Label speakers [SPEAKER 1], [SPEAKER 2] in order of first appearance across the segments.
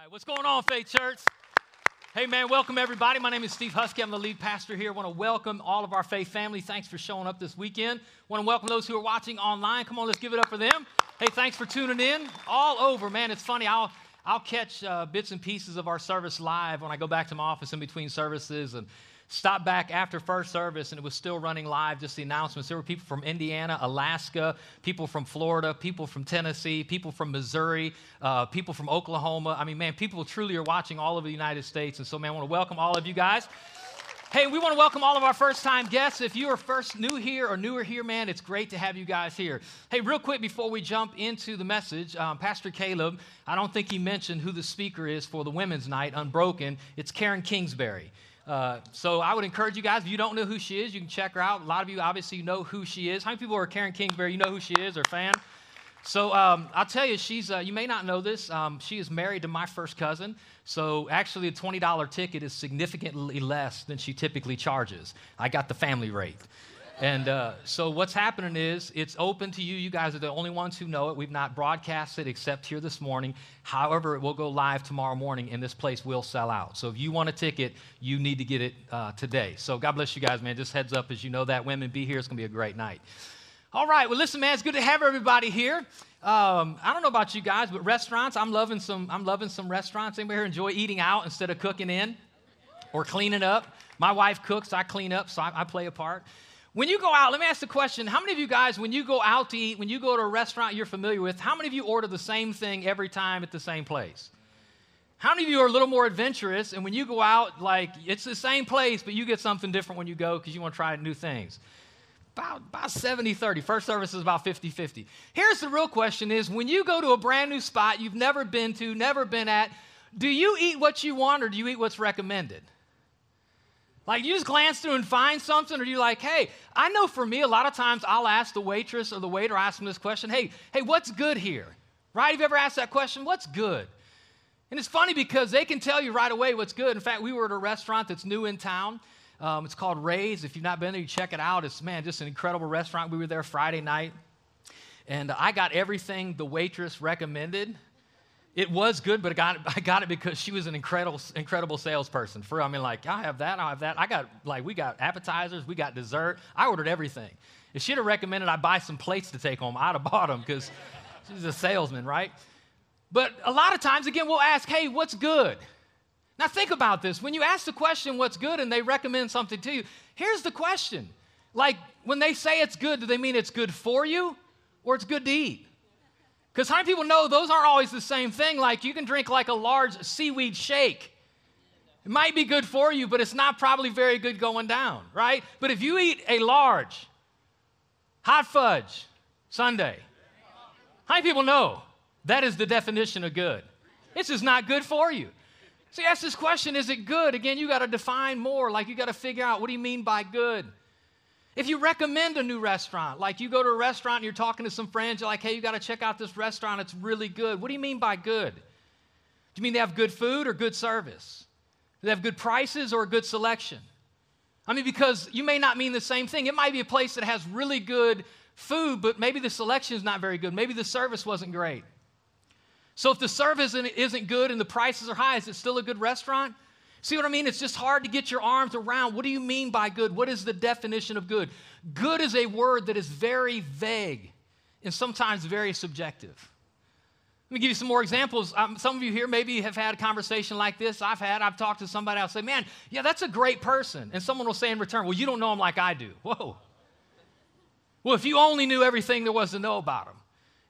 [SPEAKER 1] right, what's going on, Faith Church? Hey, man, welcome everybody. My name is Steve Husky. I'm the lead pastor here. I want to welcome all of our faith family. Thanks for showing up this weekend. want to welcome those who are watching online. Come on, let's give it up for them. Hey, thanks for tuning in. All over, man. It's funny. I'll I'll catch uh, bits and pieces of our service live when I go back to my office in between services and Stopped back after first service and it was still running live, just the announcements. There were people from Indiana, Alaska, people from Florida, people from Tennessee, people from Missouri, uh, people from Oklahoma. I mean, man, people truly are watching all over the United States. And so, man, I want to welcome all of you guys. Hey, we want to welcome all of our first time guests. If you are first new here or newer here, man, it's great to have you guys here. Hey, real quick before we jump into the message, um, Pastor Caleb, I don't think he mentioned who the speaker is for the women's night, Unbroken. It's Karen Kingsbury. Uh, so I would encourage you guys, if you don't know who she is, you can check her out. A lot of you obviously know who she is. How many people are Karen Kingsbury? You know who she is or fan? So um, I'll tell you, she's, uh, you may not know this, um, she is married to my first cousin. So actually, a $20 ticket is significantly less than she typically charges. I got the family rate. And uh, so what's happening is it's open to you. You guys are the only ones who know it. We've not broadcast it except here this morning. However, it will go live tomorrow morning, and this place will sell out. So if you want a ticket, you need to get it uh, today. So God bless you guys, man. Just heads up as you know that. Women, be here. It's going to be a great night. All right. Well, listen, man. It's good to have everybody here. Um, I don't know about you guys, but restaurants. I'm loving some. I'm loving some restaurants. Anybody here enjoy eating out instead of cooking in or cleaning up? My wife cooks. I clean up, so I, I play a part. When you go out, let me ask the question how many of you guys, when you go out to eat, when you go to a restaurant you're familiar with, how many of you order the same thing every time at the same place? How many of you are a little more adventurous and when you go out, like it's the same place, but you get something different when you go because you want to try new things? About, about 70 30. First service is about 50 50. Here's the real question is when you go to a brand new spot you've never been to, never been at, do you eat what you want or do you eat what's recommended? Like you just glance through and find something, or you're like, hey, I know for me, a lot of times I'll ask the waitress or the waiter, ask them this question, hey, hey, what's good here? Right? Have you ever asked that question? What's good? And it's funny because they can tell you right away what's good. In fact, we were at a restaurant that's new in town. Um, it's called Ray's. If you've not been there, you check it out. It's, man, just an incredible restaurant. We were there Friday night. And I got everything the waitress recommended it was good, but I got, it, I got it because she was an incredible, incredible salesperson. For I mean, like, I have that, I have that. I got, like, we got appetizers, we got dessert. I ordered everything. If she'd have recommended I buy some plates to take home, I'd have bought them because she's a salesman, right? But a lot of times, again, we'll ask, hey, what's good? Now, think about this. When you ask the question, what's good, and they recommend something to you, here's the question. Like, when they say it's good, do they mean it's good for you or it's good to eat? Because how many people know those aren't always the same thing? Like you can drink like a large seaweed shake. It might be good for you, but it's not probably very good going down, right? But if you eat a large hot fudge sundae, how many people know that is the definition of good? This is not good for you. So you ask this question, is it good? Again, you got to define more. Like you got to figure out what do you mean by good? If you recommend a new restaurant, like you go to a restaurant and you're talking to some friends, you're like, hey, you got to check out this restaurant, it's really good. What do you mean by good? Do you mean they have good food or good service? Do they have good prices or a good selection? I mean, because you may not mean the same thing. It might be a place that has really good food, but maybe the selection is not very good. Maybe the service wasn't great. So if the service isn't good and the prices are high, is it still a good restaurant? See what I mean? It's just hard to get your arms around. What do you mean by good? What is the definition of good? Good is a word that is very vague and sometimes very subjective. Let me give you some more examples. Um, some of you here maybe have had a conversation like this. I've had, I've talked to somebody, I'll say, man, yeah, that's a great person. And someone will say in return, well, you don't know him like I do. Whoa. Well, if you only knew everything there was to know about them.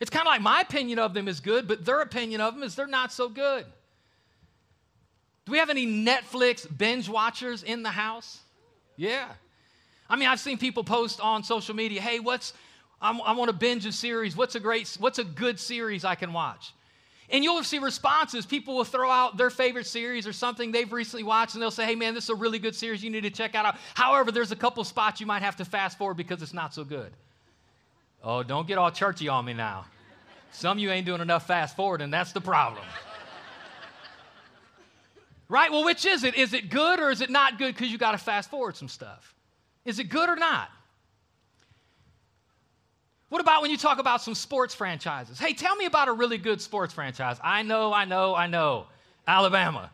[SPEAKER 1] It's kind of like my opinion of them is good, but their opinion of them is they're not so good. Do we have any Netflix binge watchers in the house? Yeah. I mean, I've seen people post on social media, hey, what's, I'm, i want to binge a series. What's a great, what's a good series I can watch? And you'll see responses. People will throw out their favorite series or something they've recently watched, and they'll say, hey, man, this is a really good series. You need to check out. However, there's a couple spots you might have to fast forward because it's not so good. Oh, don't get all churchy on me now. Some of you ain't doing enough fast forward, and that's the problem. Right? Well, which is it? Is it good or is it not good because you got to fast forward some stuff? Is it good or not? What about when you talk about some sports franchises? Hey, tell me about a really good sports franchise. I know, I know, I know. Alabama.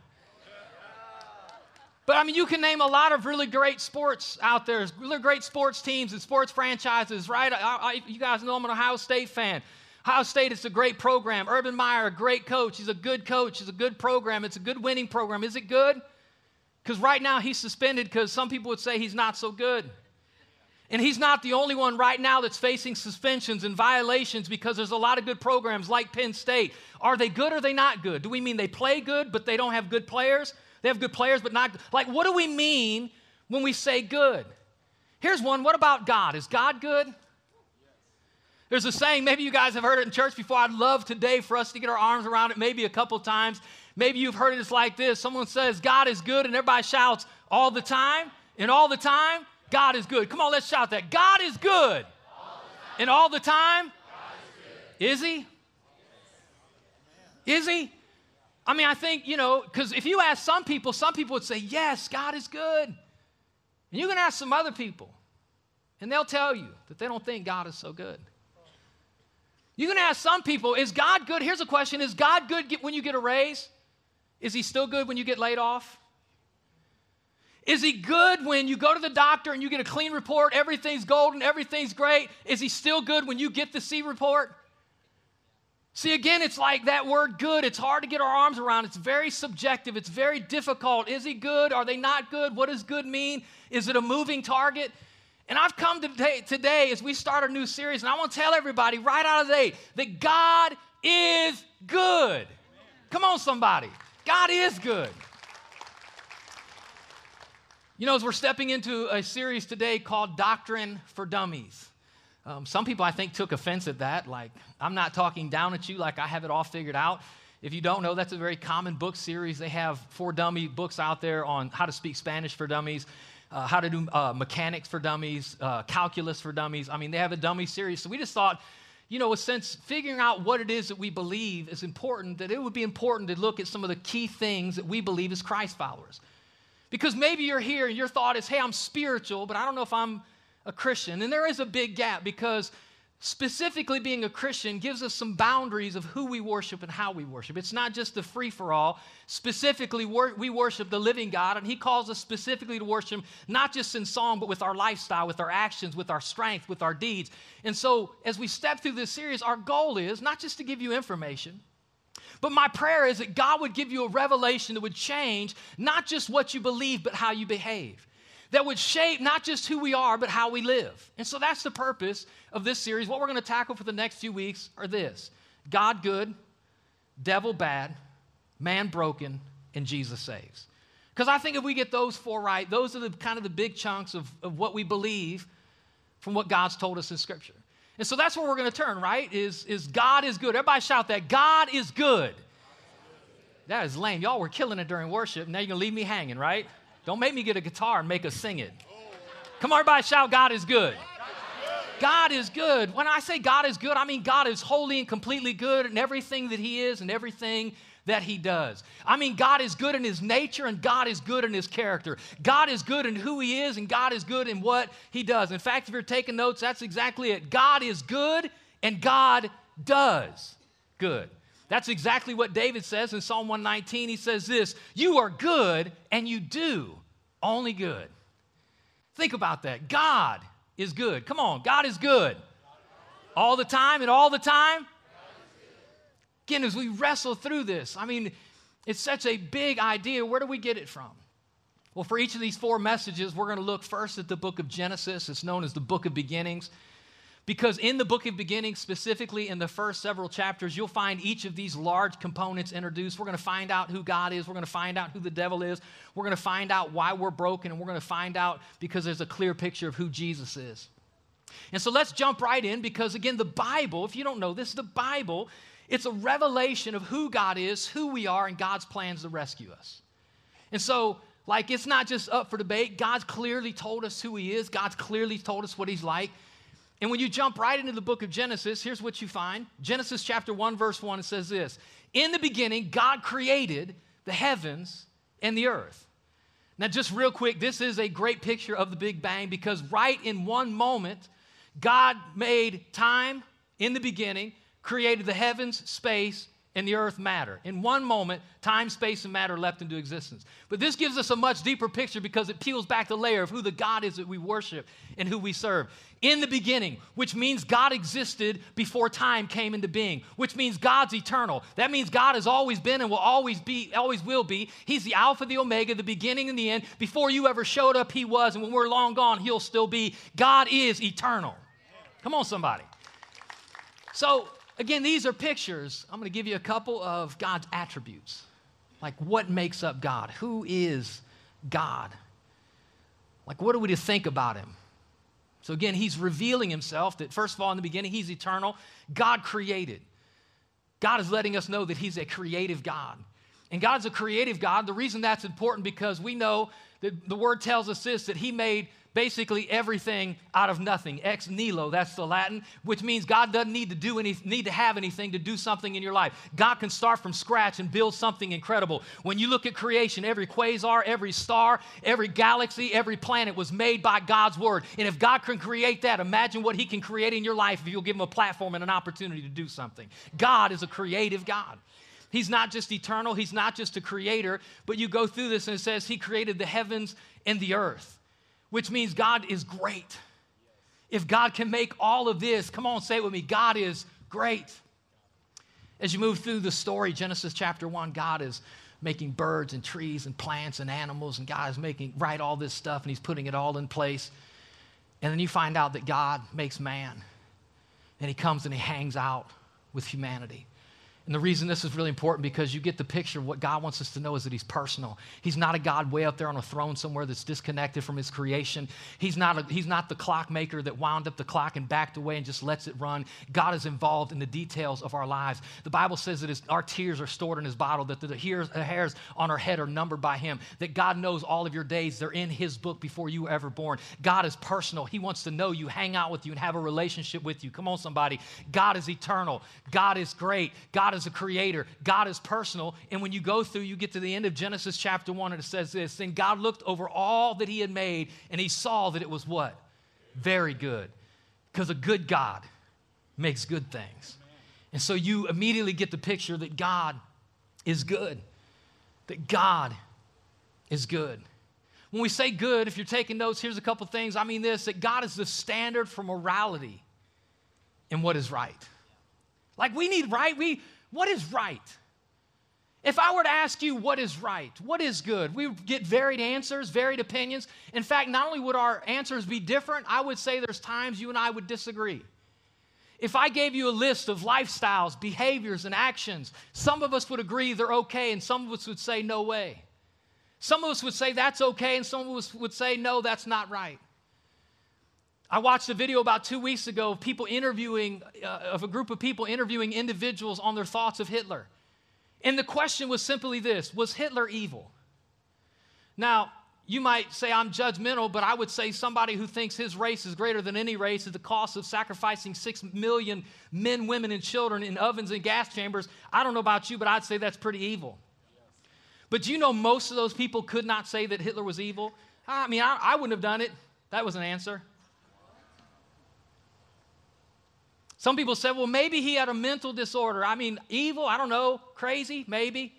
[SPEAKER 1] But I mean, you can name a lot of really great sports out there, really great sports teams and sports franchises, right? I, I, you guys know I'm an Ohio State fan. Ohio State is a great program. Urban Meyer, a great coach. He's a good coach. It's a good program. It's a good winning program. Is it good? Because right now he's suspended because some people would say he's not so good. And he's not the only one right now that's facing suspensions and violations because there's a lot of good programs like Penn State. Are they good or are they not good? Do we mean they play good but they don't have good players? They have good players but not like what do we mean when we say good? Here's one. What about God? Is God good? There's a saying, maybe you guys have heard it in church before. I'd love today for us to get our arms around it, maybe a couple times. Maybe you've heard it. It's like this someone says, God is good, and everybody shouts all the time. And all the time, God is good. Come on, let's shout that. God is good. All and all the time, is, is He? Is He? I mean, I think, you know, because if you ask some people, some people would say, Yes, God is good. And you can ask some other people, and they'll tell you that they don't think God is so good. You can ask some people, Is God good? Here's a question Is God good when you get a raise? Is He still good when you get laid off? Is he good when you go to the doctor and you get a clean report, everything's golden, everything's great? Is he still good when you get the C report? See, again, it's like that word good. It's hard to get our arms around. It's very subjective. It's very difficult. Is he good? Are they not good? What does good mean? Is it a moving target? And I've come today, today as we start a new series, and I want to tell everybody right out of the gate that God is good. Come on, somebody. God is good. You know, as we're stepping into a series today called Doctrine for Dummies, um, some people I think took offense at that. Like, I'm not talking down at you like I have it all figured out. If you don't know, that's a very common book series. They have four dummy books out there on how to speak Spanish for dummies, uh, how to do uh, mechanics for dummies, uh, calculus for dummies. I mean, they have a dummy series. So we just thought, you know, since figuring out what it is that we believe is important, that it would be important to look at some of the key things that we believe as Christ followers. Because maybe you're here and your thought is, hey, I'm spiritual, but I don't know if I'm a Christian. And there is a big gap because specifically being a Christian gives us some boundaries of who we worship and how we worship. It's not just the free for all. Specifically, we worship the living God, and He calls us specifically to worship Him, not just in song, but with our lifestyle, with our actions, with our strength, with our deeds. And so, as we step through this series, our goal is not just to give you information, but my prayer is that God would give you a revelation that would change not just what you believe, but how you behave. That would shape not just who we are, but how we live. And so that's the purpose of this series. What we're going to tackle for the next few weeks are this God good, devil bad, man broken, and Jesus saves. Because I think if we get those four right, those are the kind of the big chunks of, of what we believe from what God's told us in Scripture. And so that's where we're going to turn, right? Is, is God is good. Everybody shout that. God is good. That is lame. Y'all were killing it during worship. Now you're going to leave me hanging, right? Don't make me get a guitar and make us sing it. Come on, everybody shout, God is good. God is good. When I say God is good, I mean God is holy and completely good in everything that He is and everything that he does. I mean, God is good in his nature and God is good in his character. God is good in who he is and God is good in what he does. In fact, if you're taking notes, that's exactly it. God is good and God does good. That's exactly what David says in Psalm 119. He says this You are good and you do only good. Think about that. God is good. Come on, God is good. All the time and all the time? Again, as we wrestle through this, I mean, it's such a big idea. Where do we get it from? Well, for each of these four messages, we're going to look first at the book of Genesis. It's known as the book of beginnings. Because in the book of beginnings, specifically in the first several chapters, you'll find each of these large components introduced. We're going to find out who God is. We're going to find out who the devil is. We're going to find out why we're broken. And we're going to find out because there's a clear picture of who Jesus is. And so let's jump right in because, again, the Bible, if you don't know this, the Bible it's a revelation of who God is, who we are, and God's plans to rescue us. And so, like, it's not just up for debate. God's clearly told us who He is, God's clearly told us what He's like. And when you jump right into the book of Genesis, here's what you find Genesis chapter 1, verse 1, it says this In the beginning, God created the heavens and the earth. Now, just real quick, this is a great picture of the Big Bang because right in one moment, God made time in the beginning created the heavens, space, and the earth matter. In one moment, time, space, and matter leapt into existence. But this gives us a much deeper picture because it peels back the layer of who the God is that we worship and who we serve. In the beginning, which means God existed before time came into being, which means God's eternal. That means God has always been and will always be, always will be. He's the Alpha, the Omega, the beginning and the end. Before you ever showed up, He was, and when we're long gone, He'll still be. God is eternal. Come on, somebody. So, Again, these are pictures. I'm going to give you a couple of God's attributes. Like what makes up God? Who is God? Like what are we to think about him? So again, he's revealing himself that first of all, in the beginning, he's eternal. God created. God is letting us know that he's a creative God. And God's a creative God. The reason that's important because we know that the word tells us this that he made basically everything out of nothing. Ex nihilo, that's the Latin, which means God doesn't need to do any, need to have anything to do something in your life. God can start from scratch and build something incredible. When you look at creation, every quasar, every star, every galaxy, every planet was made by God's word. And if God can create that, imagine what He can create in your life if you'll give Him a platform and an opportunity to do something. God is a creative God. He's not just eternal, He's not just a creator, but you go through this and it says He created the heavens and the earth which means God is great. If God can make all of this, come on, say it with me God is great. As you move through the story, Genesis chapter 1, God is making birds and trees and plants and animals, and God is making, right, all this stuff, and He's putting it all in place. And then you find out that God makes man, and He comes and He hangs out with humanity. And the reason this is really important because you get the picture of what God wants us to know is that He's personal. He's not a God way up there on a throne somewhere that's disconnected from His creation. He's not, a, he's not the clockmaker that wound up the clock and backed away and just lets it run. God is involved in the details of our lives. The Bible says that his, our tears are stored in His bottle, that the hairs, the hairs on our head are numbered by Him, that God knows all of your days. They're in His book before you were ever born. God is personal. He wants to know you, hang out with you, and have a relationship with you. Come on, somebody. God is eternal. God is great. God is a creator. God is personal. And when you go through, you get to the end of Genesis chapter 1, and it says this Then God looked over all that he had made, and he saw that it was what? Very good. Because a good God makes good things. And so you immediately get the picture that God is good. That God is good. When we say good, if you're taking notes, here's a couple things. I mean this that God is the standard for morality and what is right. Like we need right. We what is right? If I were to ask you what is right, what is good, we would get varied answers, varied opinions. In fact, not only would our answers be different, I would say there's times you and I would disagree. If I gave you a list of lifestyles, behaviors, and actions, some of us would agree they're okay, and some of us would say no way. Some of us would say that's okay, and some of us would say no, that's not right. I watched a video about two weeks ago of people interviewing, uh, of a group of people interviewing individuals on their thoughts of Hitler. And the question was simply this Was Hitler evil? Now, you might say I'm judgmental, but I would say somebody who thinks his race is greater than any race at the cost of sacrificing six million men, women, and children in ovens and gas chambers. I don't know about you, but I'd say that's pretty evil. But do you know, most of those people could not say that Hitler was evil. I mean, I, I wouldn't have done it. That was an answer. Some people said, well, maybe he had a mental disorder. I mean, evil, I don't know, crazy, maybe.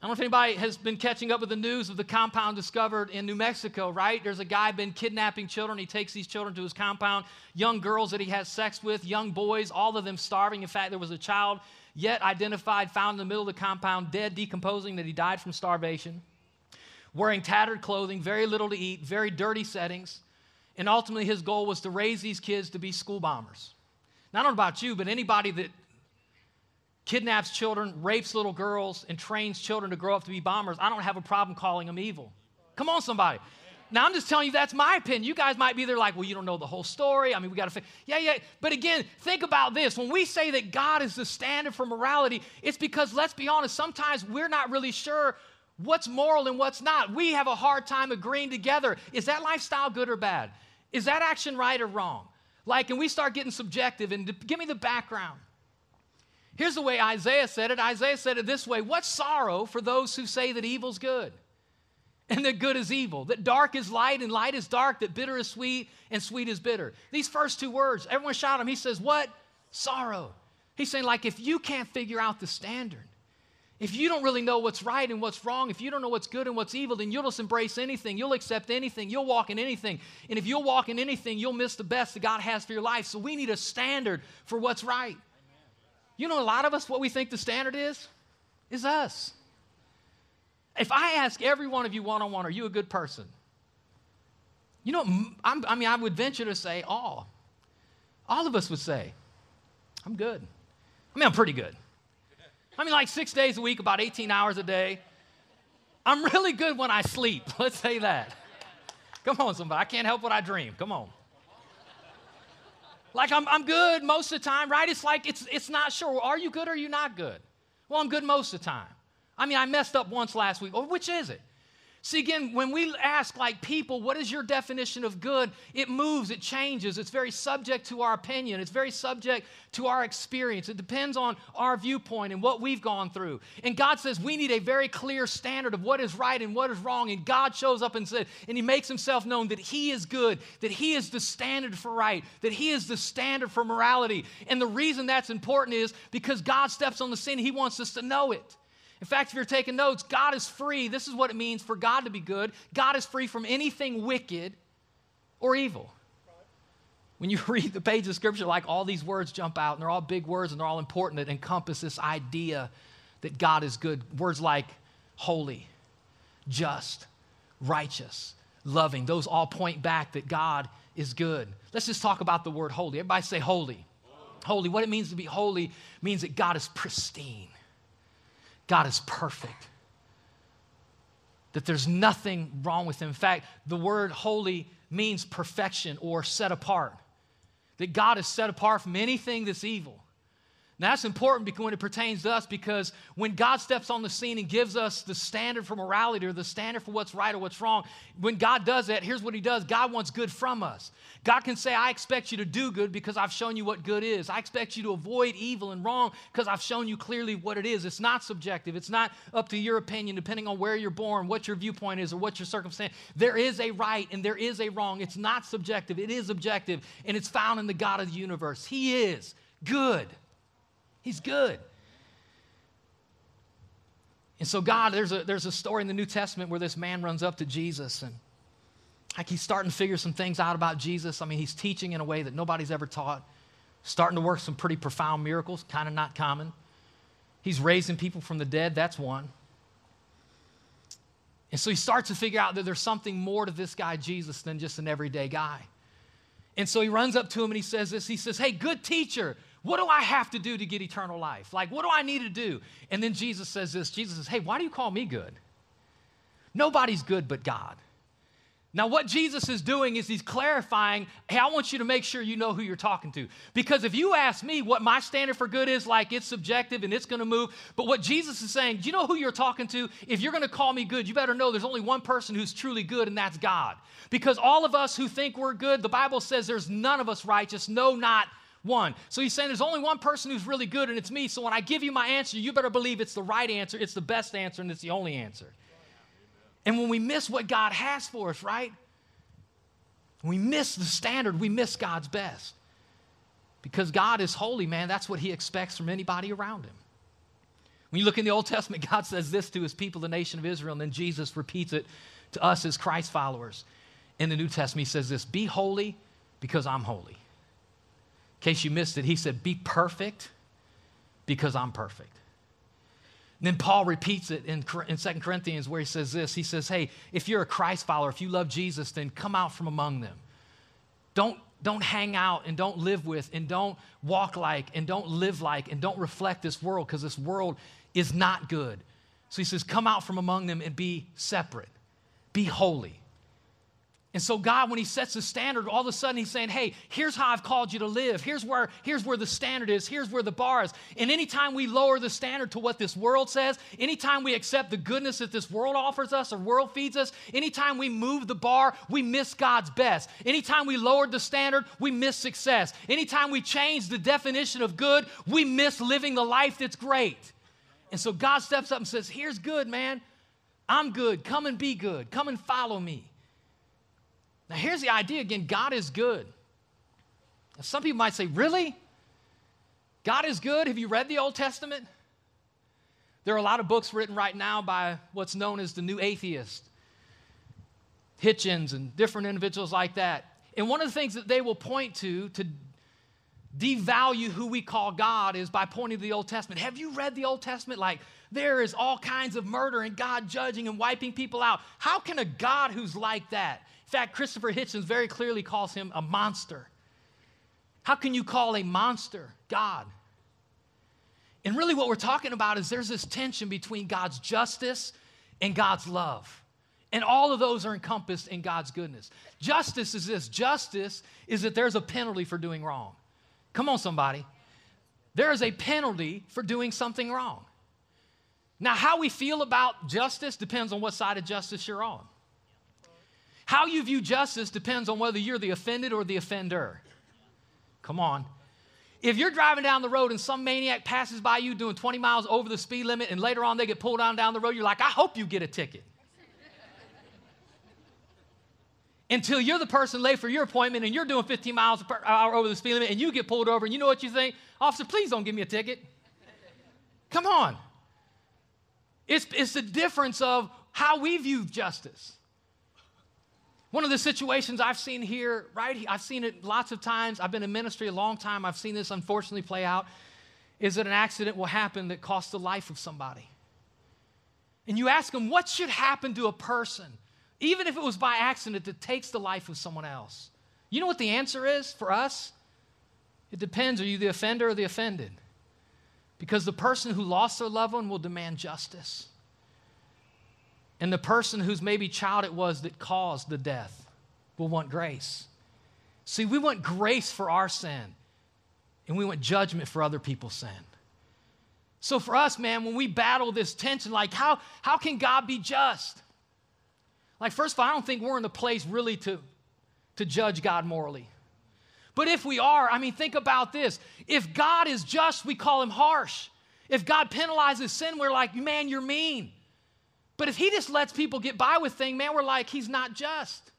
[SPEAKER 1] I don't know if anybody has been catching up with the news of the compound discovered in New Mexico, right? There's a guy been kidnapping children. He takes these children to his compound, young girls that he has sex with, young boys, all of them starving. In fact, there was a child yet identified, found in the middle of the compound, dead, decomposing, that he died from starvation, wearing tattered clothing, very little to eat, very dirty settings. And ultimately, his goal was to raise these kids to be school bombers. Now, I don't know about you, but anybody that kidnaps children, rapes little girls, and trains children to grow up to be bombers, I don't have a problem calling them evil. Come on, somebody. Now, I'm just telling you that's my opinion. You guys might be there like, well, you don't know the whole story. I mean, we got to, yeah, yeah. But again, think about this. When we say that God is the standard for morality, it's because, let's be honest, sometimes we're not really sure what's moral and what's not. We have a hard time agreeing together. Is that lifestyle good or bad? Is that action right or wrong? Like, and we start getting subjective and give me the background. Here's the way Isaiah said it Isaiah said it this way What sorrow for those who say that evil's good and that good is evil, that dark is light and light is dark, that bitter is sweet and sweet is bitter. These first two words, everyone shout them. He says, What? Sorrow. He's saying, like, if you can't figure out the standard, if you don't really know what's right and what's wrong, if you don't know what's good and what's evil, then you'll just embrace anything. You'll accept anything. You'll walk in anything. And if you'll walk in anything, you'll miss the best that God has for your life. So we need a standard for what's right. You know, a lot of us, what we think the standard is, is us. If I ask every one of you one on one, are you a good person? You know, I'm, i mean, I would venture to say all. All of us would say, I'm good. I mean, I'm pretty good. I mean, like six days a week, about 18 hours a day. I'm really good when I sleep. Let's say that. Come on, somebody. I can't help what I dream. Come on. Like I'm, I'm good most of the time, right? It's like it's it's not sure. Are you good or are you not good? Well, I'm good most of the time. I mean, I messed up once last week. Well, which is it? See, again, when we ask like people, what is your definition of good? It moves, it changes. It's very subject to our opinion, it's very subject to our experience. It depends on our viewpoint and what we've gone through. And God says we need a very clear standard of what is right and what is wrong. And God shows up and says, and He makes Himself known that He is good, that He is the standard for right, that He is the standard for morality. And the reason that's important is because God steps on the scene, He wants us to know it. In fact, if you're taking notes, God is free. This is what it means for God to be good. God is free from anything wicked or evil. When you read the page of Scripture, like all these words jump out, and they're all big words and they're all important that encompass this idea that God is good. Words like holy, just, righteous, loving, those all point back that God is good. Let's just talk about the word holy. Everybody say holy. Holy. What it means to be holy means that God is pristine. God is perfect. That there's nothing wrong with him. In fact, the word holy means perfection or set apart. That God is set apart from anything that's evil. Now, that's important when it pertains to us because when God steps on the scene and gives us the standard for morality or the standard for what's right or what's wrong, when God does that, here's what He does God wants good from us. God can say, I expect you to do good because I've shown you what good is. I expect you to avoid evil and wrong because I've shown you clearly what it is. It's not subjective, it's not up to your opinion, depending on where you're born, what your viewpoint is, or what your circumstance. There is a right and there is a wrong. It's not subjective, it is objective, and it's found in the God of the universe. He is good. He's good. And so, God, there's a, there's a story in the New Testament where this man runs up to Jesus and like he's starting to figure some things out about Jesus. I mean, he's teaching in a way that nobody's ever taught, starting to work some pretty profound miracles, kind of not common. He's raising people from the dead, that's one. And so he starts to figure out that there's something more to this guy, Jesus, than just an everyday guy. And so he runs up to him and he says this He says, Hey, good teacher, what do I have to do to get eternal life? Like, what do I need to do? And then Jesus says this Jesus says, Hey, why do you call me good? Nobody's good but God. Now, what Jesus is doing is he's clarifying, hey, I want you to make sure you know who you're talking to. Because if you ask me what my standard for good is, like it's subjective and it's going to move. But what Jesus is saying, do you know who you're talking to? If you're going to call me good, you better know there's only one person who's truly good, and that's God. Because all of us who think we're good, the Bible says there's none of us righteous, no, not one. So he's saying there's only one person who's really good, and it's me. So when I give you my answer, you better believe it's the right answer, it's the best answer, and it's the only answer. And when we miss what God has for us, right? we miss the standard, we miss God's best. Because God is holy, man. That's what he expects from anybody around him. When you look in the Old Testament, God says this to his people, the nation of Israel, and then Jesus repeats it to us as Christ followers. In the New Testament, he says this Be holy because I'm holy case you missed it, he said, Be perfect because I'm perfect. And then Paul repeats it in, in 2 Corinthians where he says this. He says, Hey, if you're a Christ follower, if you love Jesus, then come out from among them. Don't, don't hang out and don't live with and don't walk like and don't live like and don't reflect this world because this world is not good. So he says, Come out from among them and be separate, be holy. And so God, when He sets the standard, all of a sudden He's saying, hey, here's how I've called you to live. Here's where, here's where the standard is. Here's where the bar is. And anytime we lower the standard to what this world says, anytime we accept the goodness that this world offers us or world feeds us, anytime we move the bar, we miss God's best. Anytime we lowered the standard, we miss success. Anytime we change the definition of good, we miss living the life that's great. And so God steps up and says, here's good, man. I'm good. Come and be good. Come and follow me. Now, here's the idea again God is good. Now, some people might say, Really? God is good. Have you read the Old Testament? There are a lot of books written right now by what's known as the New Atheist, Hitchens, and different individuals like that. And one of the things that they will point to to devalue who we call God is by pointing to the Old Testament. Have you read the Old Testament? Like, there is all kinds of murder and God judging and wiping people out. How can a God who's like that? In fact, Christopher Hitchens very clearly calls him a monster. How can you call a monster God? And really, what we're talking about is there's this tension between God's justice and God's love. And all of those are encompassed in God's goodness. Justice is this justice is that there's a penalty for doing wrong. Come on, somebody. There is a penalty for doing something wrong. Now, how we feel about justice depends on what side of justice you're on. How you view justice depends on whether you're the offended or the offender. Come on. If you're driving down the road and some maniac passes by you doing 20 miles over the speed limit and later on they get pulled on down the road, you're like, I hope you get a ticket. Until you're the person late for your appointment and you're doing 15 miles per hour over the speed limit and you get pulled over and you know what you think? Officer, please don't give me a ticket. Come on. It's, it's the difference of how we view justice. One of the situations I've seen here, right? I've seen it lots of times. I've been in ministry a long time. I've seen this unfortunately play out. Is that an accident will happen that costs the life of somebody? And you ask them, what should happen to a person, even if it was by accident, that takes the life of someone else? You know what the answer is for us? It depends. Are you the offender or the offended? Because the person who lost their loved one will demand justice. And the person whose maybe child it was that caused the death will want grace. See, we want grace for our sin, and we want judgment for other people's sin. So for us, man, when we battle this tension, like how, how can God be just? Like, first of all, I don't think we're in the place really to, to judge God morally. But if we are, I mean, think about this. If God is just, we call him harsh. If God penalizes sin, we're like, man, you're mean. But if he just lets people get by with things, man, we're like, he's not just.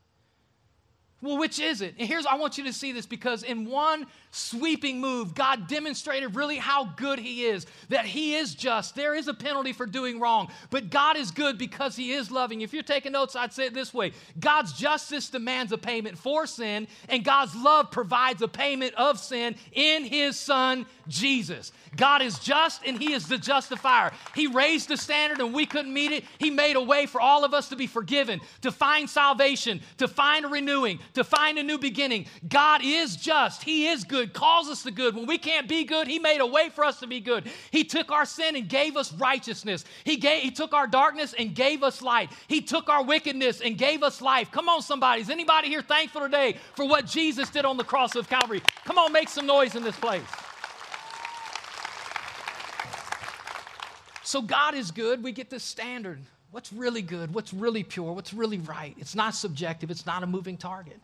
[SPEAKER 1] Well, which is it? And here's, I want you to see this because in one sweeping move, God demonstrated really how good He is, that He is just. There is a penalty for doing wrong, but God is good because He is loving. If you're taking notes, I'd say it this way God's justice demands a payment for sin, and God's love provides a payment of sin in His Son, Jesus. God is just and He is the justifier. He raised the standard and we couldn't meet it. He made a way for all of us to be forgiven, to find salvation, to find renewing, to find a new beginning. God is just. He is good, calls us to good. When we can't be good, He made a way for us to be good. He took our sin and gave us righteousness. He, gave, he took our darkness and gave us light. He took our wickedness and gave us life. Come on, somebody. Is anybody here thankful today for what Jesus did on the cross of Calvary? Come on, make some noise in this place. So God is good. We get this standard. What's really good? What's really pure? What's really right? It's not subjective, it's not a moving target.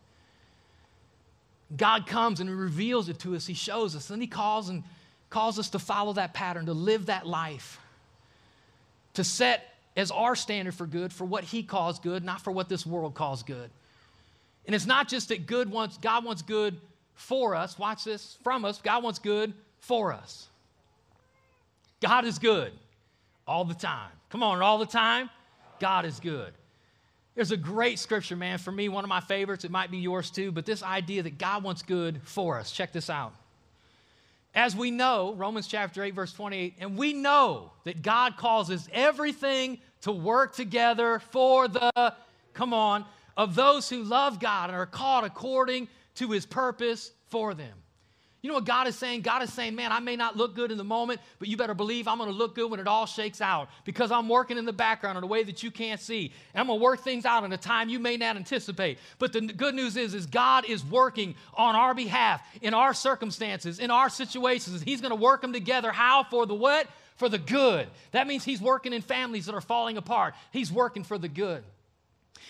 [SPEAKER 1] God comes and reveals it to us, He shows us, then He calls and calls us to follow that pattern, to live that life, to set as our standard for good for what He calls good, not for what this world calls good. And it's not just that good wants, God wants good for us. Watch this from us. God wants good for us. God is good all the time. Come on, all the time? God is good. There's a great scripture, man. For me, one of my favorites. It might be yours too, but this idea that God wants good for us. Check this out. As we know, Romans chapter 8, verse 28, and we know that God causes everything to work together for the, come on, of those who love God and are called according to his purpose for them. You know what God is saying? God is saying, man, I may not look good in the moment, but you better believe I'm going to look good when it all shakes out because I'm working in the background in a way that you can't see. And I'm going to work things out in a time you may not anticipate. But the good news is, is God is working on our behalf, in our circumstances, in our situations. He's going to work them together. How? For the what? For the good. That means He's working in families that are falling apart. He's working for the good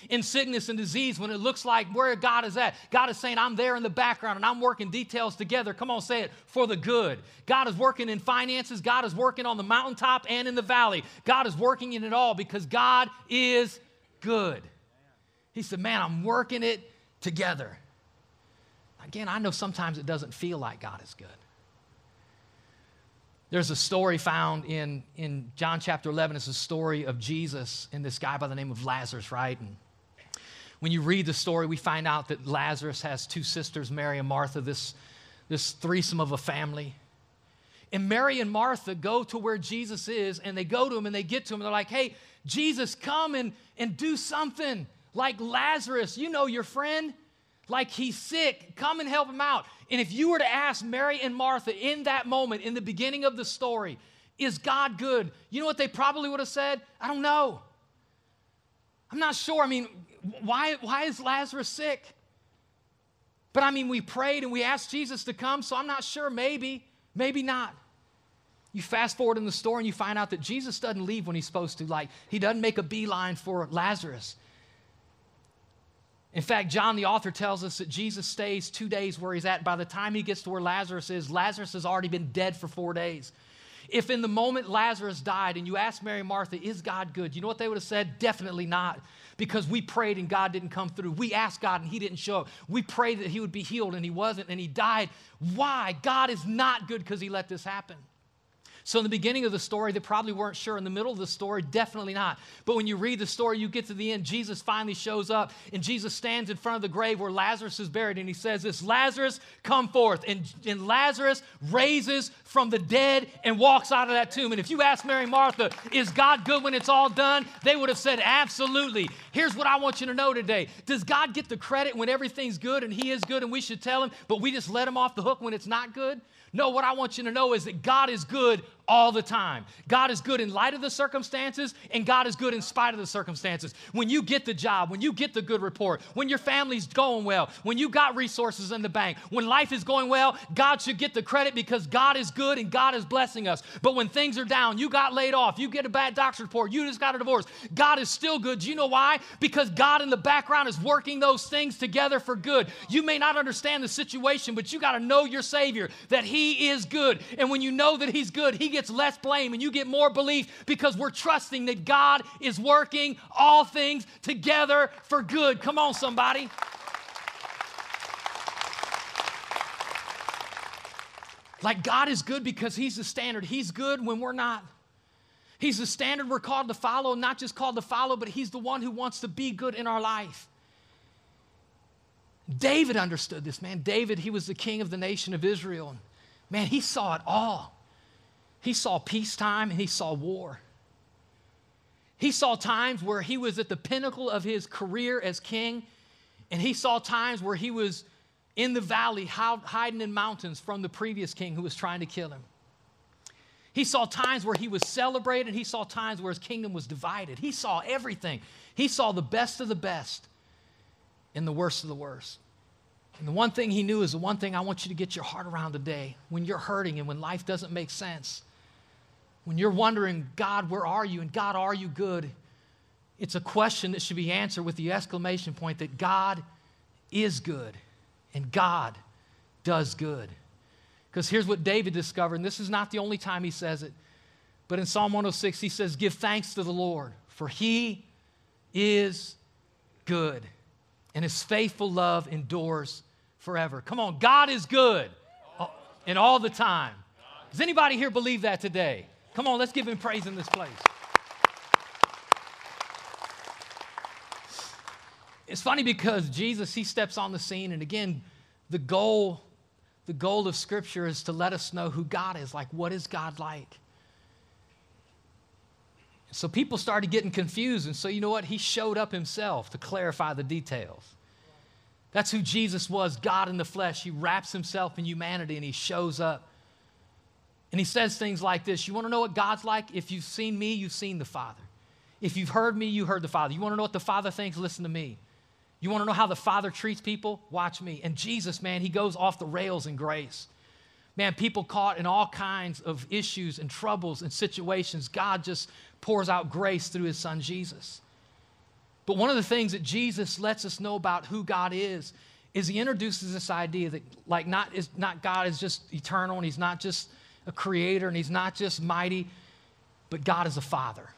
[SPEAKER 1] in sickness and disease when it looks like where God is at. God is saying, I'm there in the background and I'm working details together. Come on, say it for the good. God is working in finances. God is working on the mountaintop and in the valley. God is working in it all because God is good. He said, Man, I'm working it together. Again, I know sometimes it doesn't feel like God is good. There's a story found in, in John chapter 11. It's a story of Jesus and this guy by the name of Lazarus, right? And when you read the story, we find out that Lazarus has two sisters, Mary and Martha, this, this threesome of a family. And Mary and Martha go to where Jesus is, and they go to him and they get to him, and they're like, hey, Jesus, come and, and do something. Like Lazarus, you know your friend, like he's sick, come and help him out. And if you were to ask Mary and Martha in that moment, in the beginning of the story, is God good? You know what they probably would have said? I don't know. I'm not sure. I mean, why, why is Lazarus sick? But I mean, we prayed and we asked Jesus to come, so I'm not sure. Maybe, maybe not. You fast forward in the story and you find out that Jesus doesn't leave when he's supposed to. Like, he doesn't make a beeline for Lazarus. In fact, John, the author, tells us that Jesus stays two days where he's at. By the time he gets to where Lazarus is, Lazarus has already been dead for four days. If in the moment Lazarus died and you asked Mary Martha, Is God good? You know what they would have said? Definitely not. Because we prayed and God didn't come through. We asked God and He didn't show up. We prayed that He would be healed and He wasn't and He died. Why? God is not good because He let this happen. So, in the beginning of the story, they probably weren't sure. In the middle of the story, definitely not. But when you read the story, you get to the end, Jesus finally shows up, and Jesus stands in front of the grave where Lazarus is buried, and he says, This Lazarus, come forth. And, and Lazarus raises from the dead and walks out of that tomb. And if you ask Mary Martha, Is God good when it's all done? They would have said, Absolutely. Here's what I want you to know today Does God get the credit when everything's good and He is good and we should tell Him, but we just let Him off the hook when it's not good? No, what I want you to know is that God is good all the time. God is good in light of the circumstances, and God is good in spite of the circumstances. When you get the job, when you get the good report, when your family's going well, when you got resources in the bank, when life is going well, God should get the credit because God is good and God is blessing us. But when things are down, you got laid off, you get a bad doctor's report, you just got a divorce, God is still good. Do you know why? Because God in the background is working those things together for good. You may not understand the situation, but you got to know your Savior, that He is good. And when you know that He's good, He gets gets less blame and you get more belief because we're trusting that God is working all things together for good. Come on, somebody. Like God is good because He's the standard. He's good when we're not. He's the standard we're called to follow, not just called to follow, but He's the one who wants to be good in our life. David understood this, man. David, he was the king of the nation of Israel. Man, he saw it all. He saw peacetime and he saw war. He saw times where he was at the pinnacle of his career as king, and he saw times where he was in the valley hiding in mountains from the previous king who was trying to kill him. He saw times where he was celebrated, he saw times where his kingdom was divided. He saw everything. He saw the best of the best and the worst of the worst. And the one thing he knew is the one thing I want you to get your heart around today when you're hurting and when life doesn't make sense when you're wondering, God, where are you? And God, are you good? It's a question that should be answered with the exclamation point that God is good and God does good. Because here's what David discovered, and this is not the only time he says it, but in Psalm 106, he says, Give thanks to the Lord, for he is good, and his faithful love endures forever. Come on, God is good uh, and all the time. Does anybody here believe that today? Come on, let's give him praise in this place. It's funny because Jesus, he steps on the scene, and again, the goal, the goal of Scripture is to let us know who God is. Like, what is God like? So people started getting confused, and so you know what? He showed up himself to clarify the details. That's who Jesus was, God in the flesh. He wraps himself in humanity and he shows up. And he says things like this You want to know what God's like? If you've seen me, you've seen the Father. If you've heard me, you heard the Father. You want to know what the Father thinks? Listen to me. You want to know how the Father treats people? Watch me. And Jesus, man, he goes off the rails in grace. Man, people caught in all kinds of issues and troubles and situations, God just pours out grace through his son Jesus. But one of the things that Jesus lets us know about who God is is he introduces this idea that like not is not God is just eternal and he's not just a creator and he's not just mighty, but God is a father.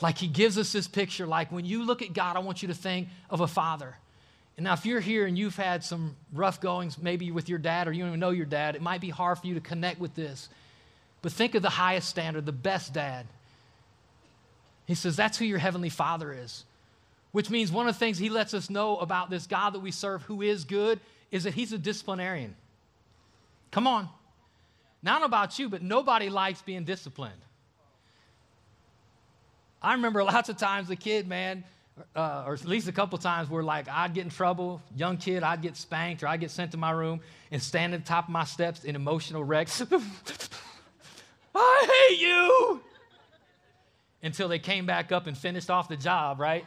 [SPEAKER 1] Like he gives us this picture, like when you look at God, I want you to think of a father. And now, if you're here and you've had some rough goings, maybe with your dad or you don't even know your dad, it might be hard for you to connect with this. But think of the highest standard, the best dad. He says that's who your heavenly father is, which means one of the things he lets us know about this God that we serve, who is good, is that he's a disciplinarian. Come on. Not about you, but nobody likes being disciplined. I remember lots of times a kid, man, uh, or at least a couple times where like I'd get in trouble, young kid, I'd get spanked or I'd get sent to my room and stand at the top of my steps in emotional wrecks. I hate you! Until they came back up and finished off the job, right?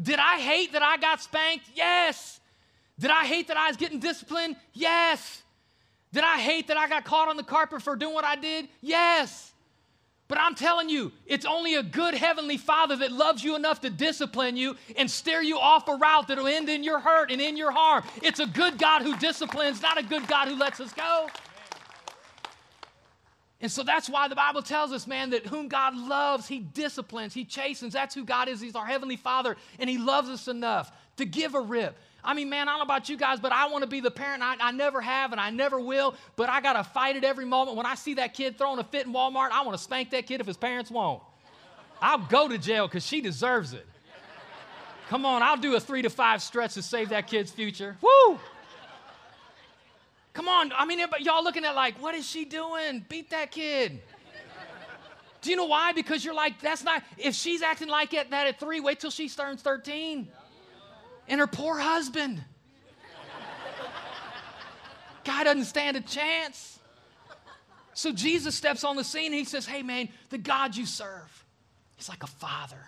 [SPEAKER 1] Did I hate that I got spanked? Yes. Did I hate that I was getting disciplined? Yes. Did I hate that I got caught on the carpet for doing what I did? Yes. But I'm telling you, it's only a good heavenly father that loves you enough to discipline you and steer you off a route that'll end in your hurt and in your harm. It's a good God who disciplines, not a good God who lets us go. And so that's why the Bible tells us, man, that whom God loves, He disciplines, He chastens. That's who God is. He's our Heavenly Father, and He loves us enough to give a rip, I mean, man, I don't know about you guys, but I want to be the parent. I, I never have and I never will, but I got to fight it every moment. When I see that kid throwing a fit in Walmart, I want to spank that kid if his parents won't. I'll go to jail because she deserves it. Come on, I'll do a three to five stretch to save that kid's future. Woo! Come on, I mean, y'all looking at like, what is she doing? Beat that kid. Do you know why? Because you're like, that's not, if she's acting like that at three, wait till she turns 13 and her poor husband. Guy doesn't stand a chance. So Jesus steps on the scene and he says, Hey, man, the God you serve, he's like a father.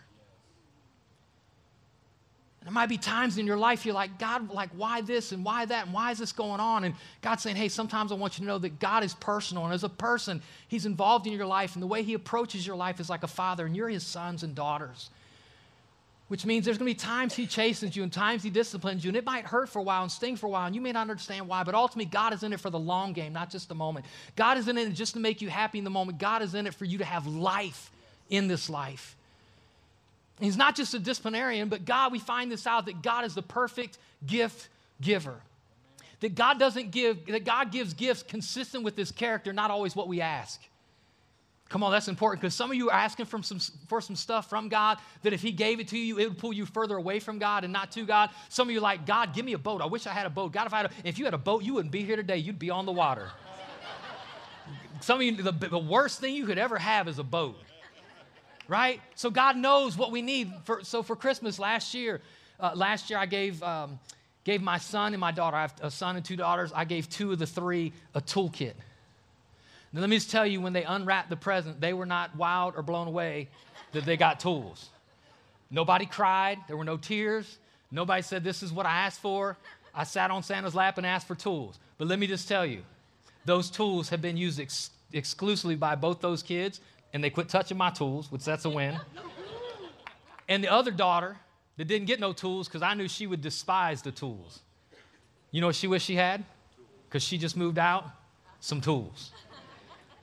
[SPEAKER 1] And there might be times in your life you're like, God, like, why this and why that and why is this going on? And God's saying, hey, sometimes I want you to know that God is personal. And as a person, He's involved in your life. And the way He approaches your life is like a father, and you're His sons and daughters which means there's going to be times he chastens you and times he disciplines you, and it might hurt for a while and sting for a while, and you may not understand why, but ultimately, God is in it for the long game, not just the moment. God is in it just to make you happy in the moment. God is in it for you to have life in this life. he's not just a disciplinarian, but God, we find this out that God is the perfect gift giver. That God doesn't give, that God gives gifts consistent with his character, not always what we ask. Come on, that's important because some of you are asking from some, for some stuff from God that if He gave it to you, it would pull you further away from God and not to God. Some of you are like, God, give me a boat. I wish I had a boat. God, if I had a, if you had a boat, you wouldn't be here today. You'd be on the water. some of you, the, the worst thing you could ever have is a boat, right? So God knows what we need. For, so for Christmas last year, uh, last year I gave. Um, gave my son and my daughter, I have a son and two daughters, I gave two of the three a toolkit. Now, let me just tell you, when they unwrapped the present, they were not wild or blown away that they got tools. Nobody cried. There were no tears. Nobody said, This is what I asked for. I sat on Santa's lap and asked for tools. But let me just tell you, those tools have been used ex- exclusively by both those kids, and they quit touching my tools, which that's a win. and the other daughter that didn't get no tools because I knew she would despise the tools. You know what she wished she had? Because she just moved out? Some tools.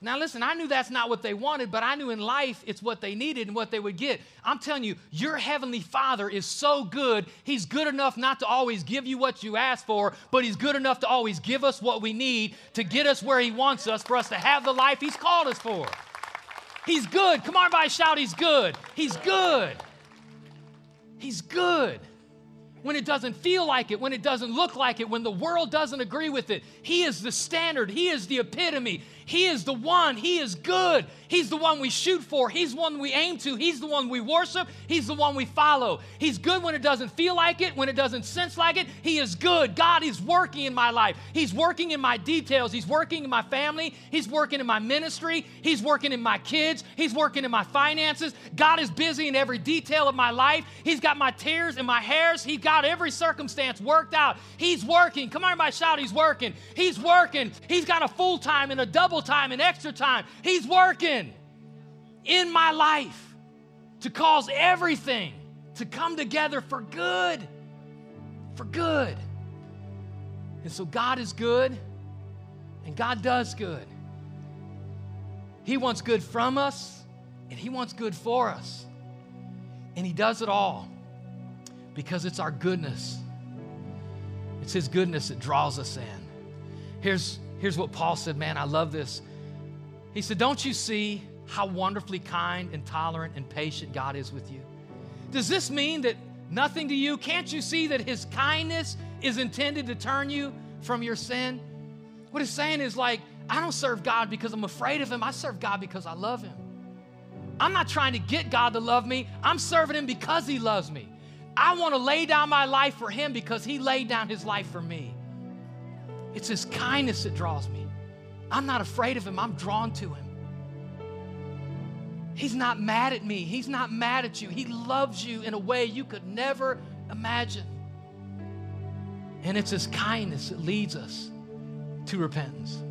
[SPEAKER 1] Now, listen, I knew that's not what they wanted, but I knew in life it's what they needed and what they would get. I'm telling you, your heavenly Father is so good. He's good enough not to always give you what you ask for, but He's good enough to always give us what we need to get us where He wants us, for us to have the life He's called us for. He's good. Come on, everybody, shout, He's good. He's good. He's good when it doesn't feel like it, when it doesn't look like it, when the world doesn't agree with it. He is the standard, He is the epitome. He is the one. He is good. He's the one we shoot for. He's the one we aim to. He's the one we worship. He's the one we follow. He's good when it doesn't feel like it, when it doesn't sense like it. He is good. God is working in my life. He's working in my details. He's working in my family. He's working in my ministry. He's working in my kids. He's working in my finances. God is busy in every detail of my life. He's got my tears and my hairs. He's got every circumstance worked out. He's working. Come on, everybody shout, He's working. He's working. He's got a full time and a double time and extra time. He's working in my life to cause everything to come together for good. For good. And so God is good and God does good. He wants good from us and He wants good for us. And He does it all Because it's our goodness. It's His goodness that draws us in. Here's, here's what Paul said, man, I love this. He said, Don't you see how wonderfully kind and tolerant and patient God is with you? Does this mean that nothing to you? Can't you see that His kindness is intended to turn you from your sin? What he's saying is like, I don't serve God because I'm afraid of Him. I serve God because I love Him. I'm not trying to get God to love me. I'm serving Him because He loves me. I want to lay down my life for Him because He laid down His life for me. It's His kindness that draws me. I'm not afraid of Him, I'm drawn to Him. He's not mad at me, He's not mad at you. He loves you in a way you could never imagine. And it's His kindness that leads us to repentance.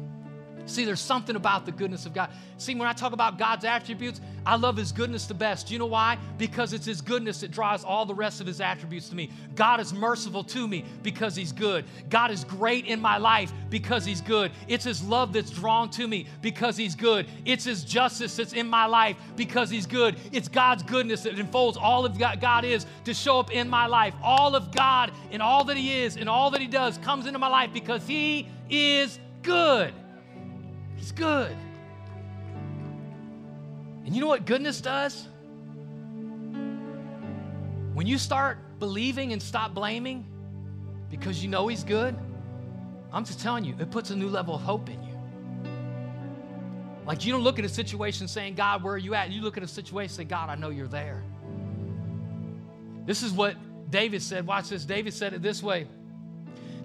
[SPEAKER 1] See, there's something about the goodness of God. See, when I talk about God's attributes, I love His goodness the best. Do you know why? Because it's His goodness that draws all the rest of His attributes to me. God is merciful to me because He's good. God is great in my life because He's good. It's His love that's drawn to me because He's good. It's His justice that's in my life because He's good. It's God's goodness that unfolds all of God is to show up in my life. All of God and all that He is and all that He does comes into my life because He is good. He's good. And you know what goodness does? When you start believing and stop blaming because you know He's good, I'm just telling you, it puts a new level of hope in you. Like you don't look at a situation saying, God, where are you at? You look at a situation say, God, I know you're there. This is what David said. Watch this. David said it this way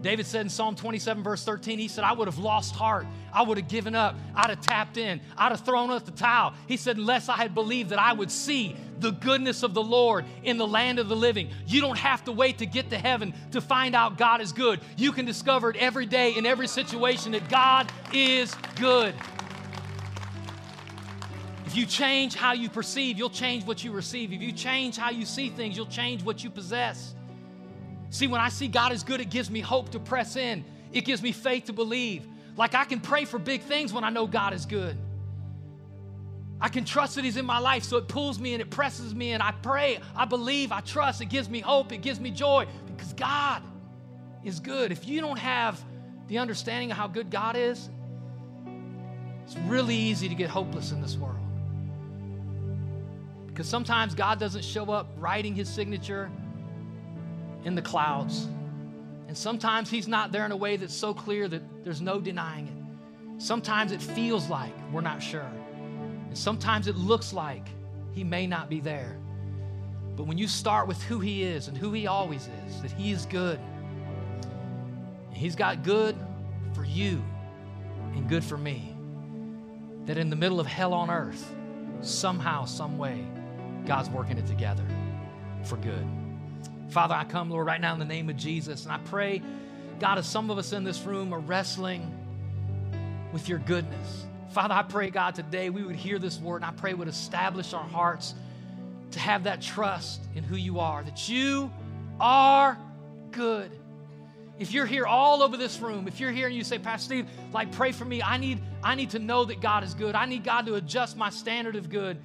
[SPEAKER 1] David said in Psalm 27, verse 13, he said, I would have lost heart. I would have given up. I'd have tapped in. I'd have thrown up the towel. He said, unless I had believed that I would see the goodness of the Lord in the land of the living. You don't have to wait to get to heaven to find out God is good. You can discover it every day in every situation that God is good. If you change how you perceive, you'll change what you receive. If you change how you see things, you'll change what you possess. See, when I see God is good, it gives me hope to press in, it gives me faith to believe. Like I can pray for big things when I know God is good. I can trust that He's in my life, so it pulls me and it presses me, and I pray, I believe, I trust. It gives me hope, it gives me joy because God is good. If you don't have the understanding of how good God is, it's really easy to get hopeless in this world. Because sometimes God doesn't show up writing His signature in the clouds. And sometimes He's not there in a way that's so clear that there's no denying it. Sometimes it feels like we're not sure. And sometimes it looks like He may not be there. But when you start with who He is and who He always is, that He is good, He's got good for you and good for me, that in the middle of hell on earth, somehow, some way, God's working it together for good. Father, I come, Lord, right now in the name of Jesus, and I pray, God, as some of us in this room are wrestling with your goodness. Father, I pray, God, today we would hear this word, and I pray would establish our hearts to have that trust in who you are, that you are good. If you're here all over this room, if you're here and you say, Pastor Steve, like pray for me, I need, I need to know that God is good. I need God to adjust my standard of good.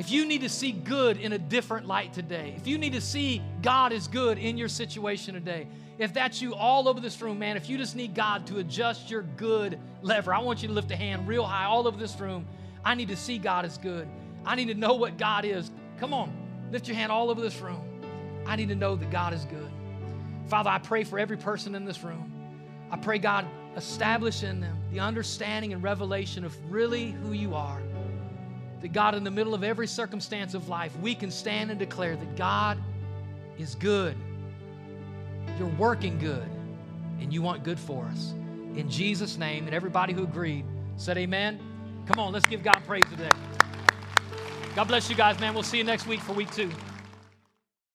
[SPEAKER 1] If you need to see good in a different light today, if you need to see God is good in your situation today, if that's you all over this room, man, if you just need God to adjust your good lever, I want you to lift a hand real high all over this room. I need to see God is good. I need to know what God is. Come on, lift your hand all over this room. I need to know that God is good. Father, I pray for every person in this room. I pray, God, establish in them the understanding and revelation of really who you are that God, in the middle of every circumstance of life, we can stand and declare that God is good. You're working good, and you want good for us. In Jesus' name, and everybody who agreed said, Amen. Come on, let's give God praise today. God bless you guys, man. We'll see you next week for week two.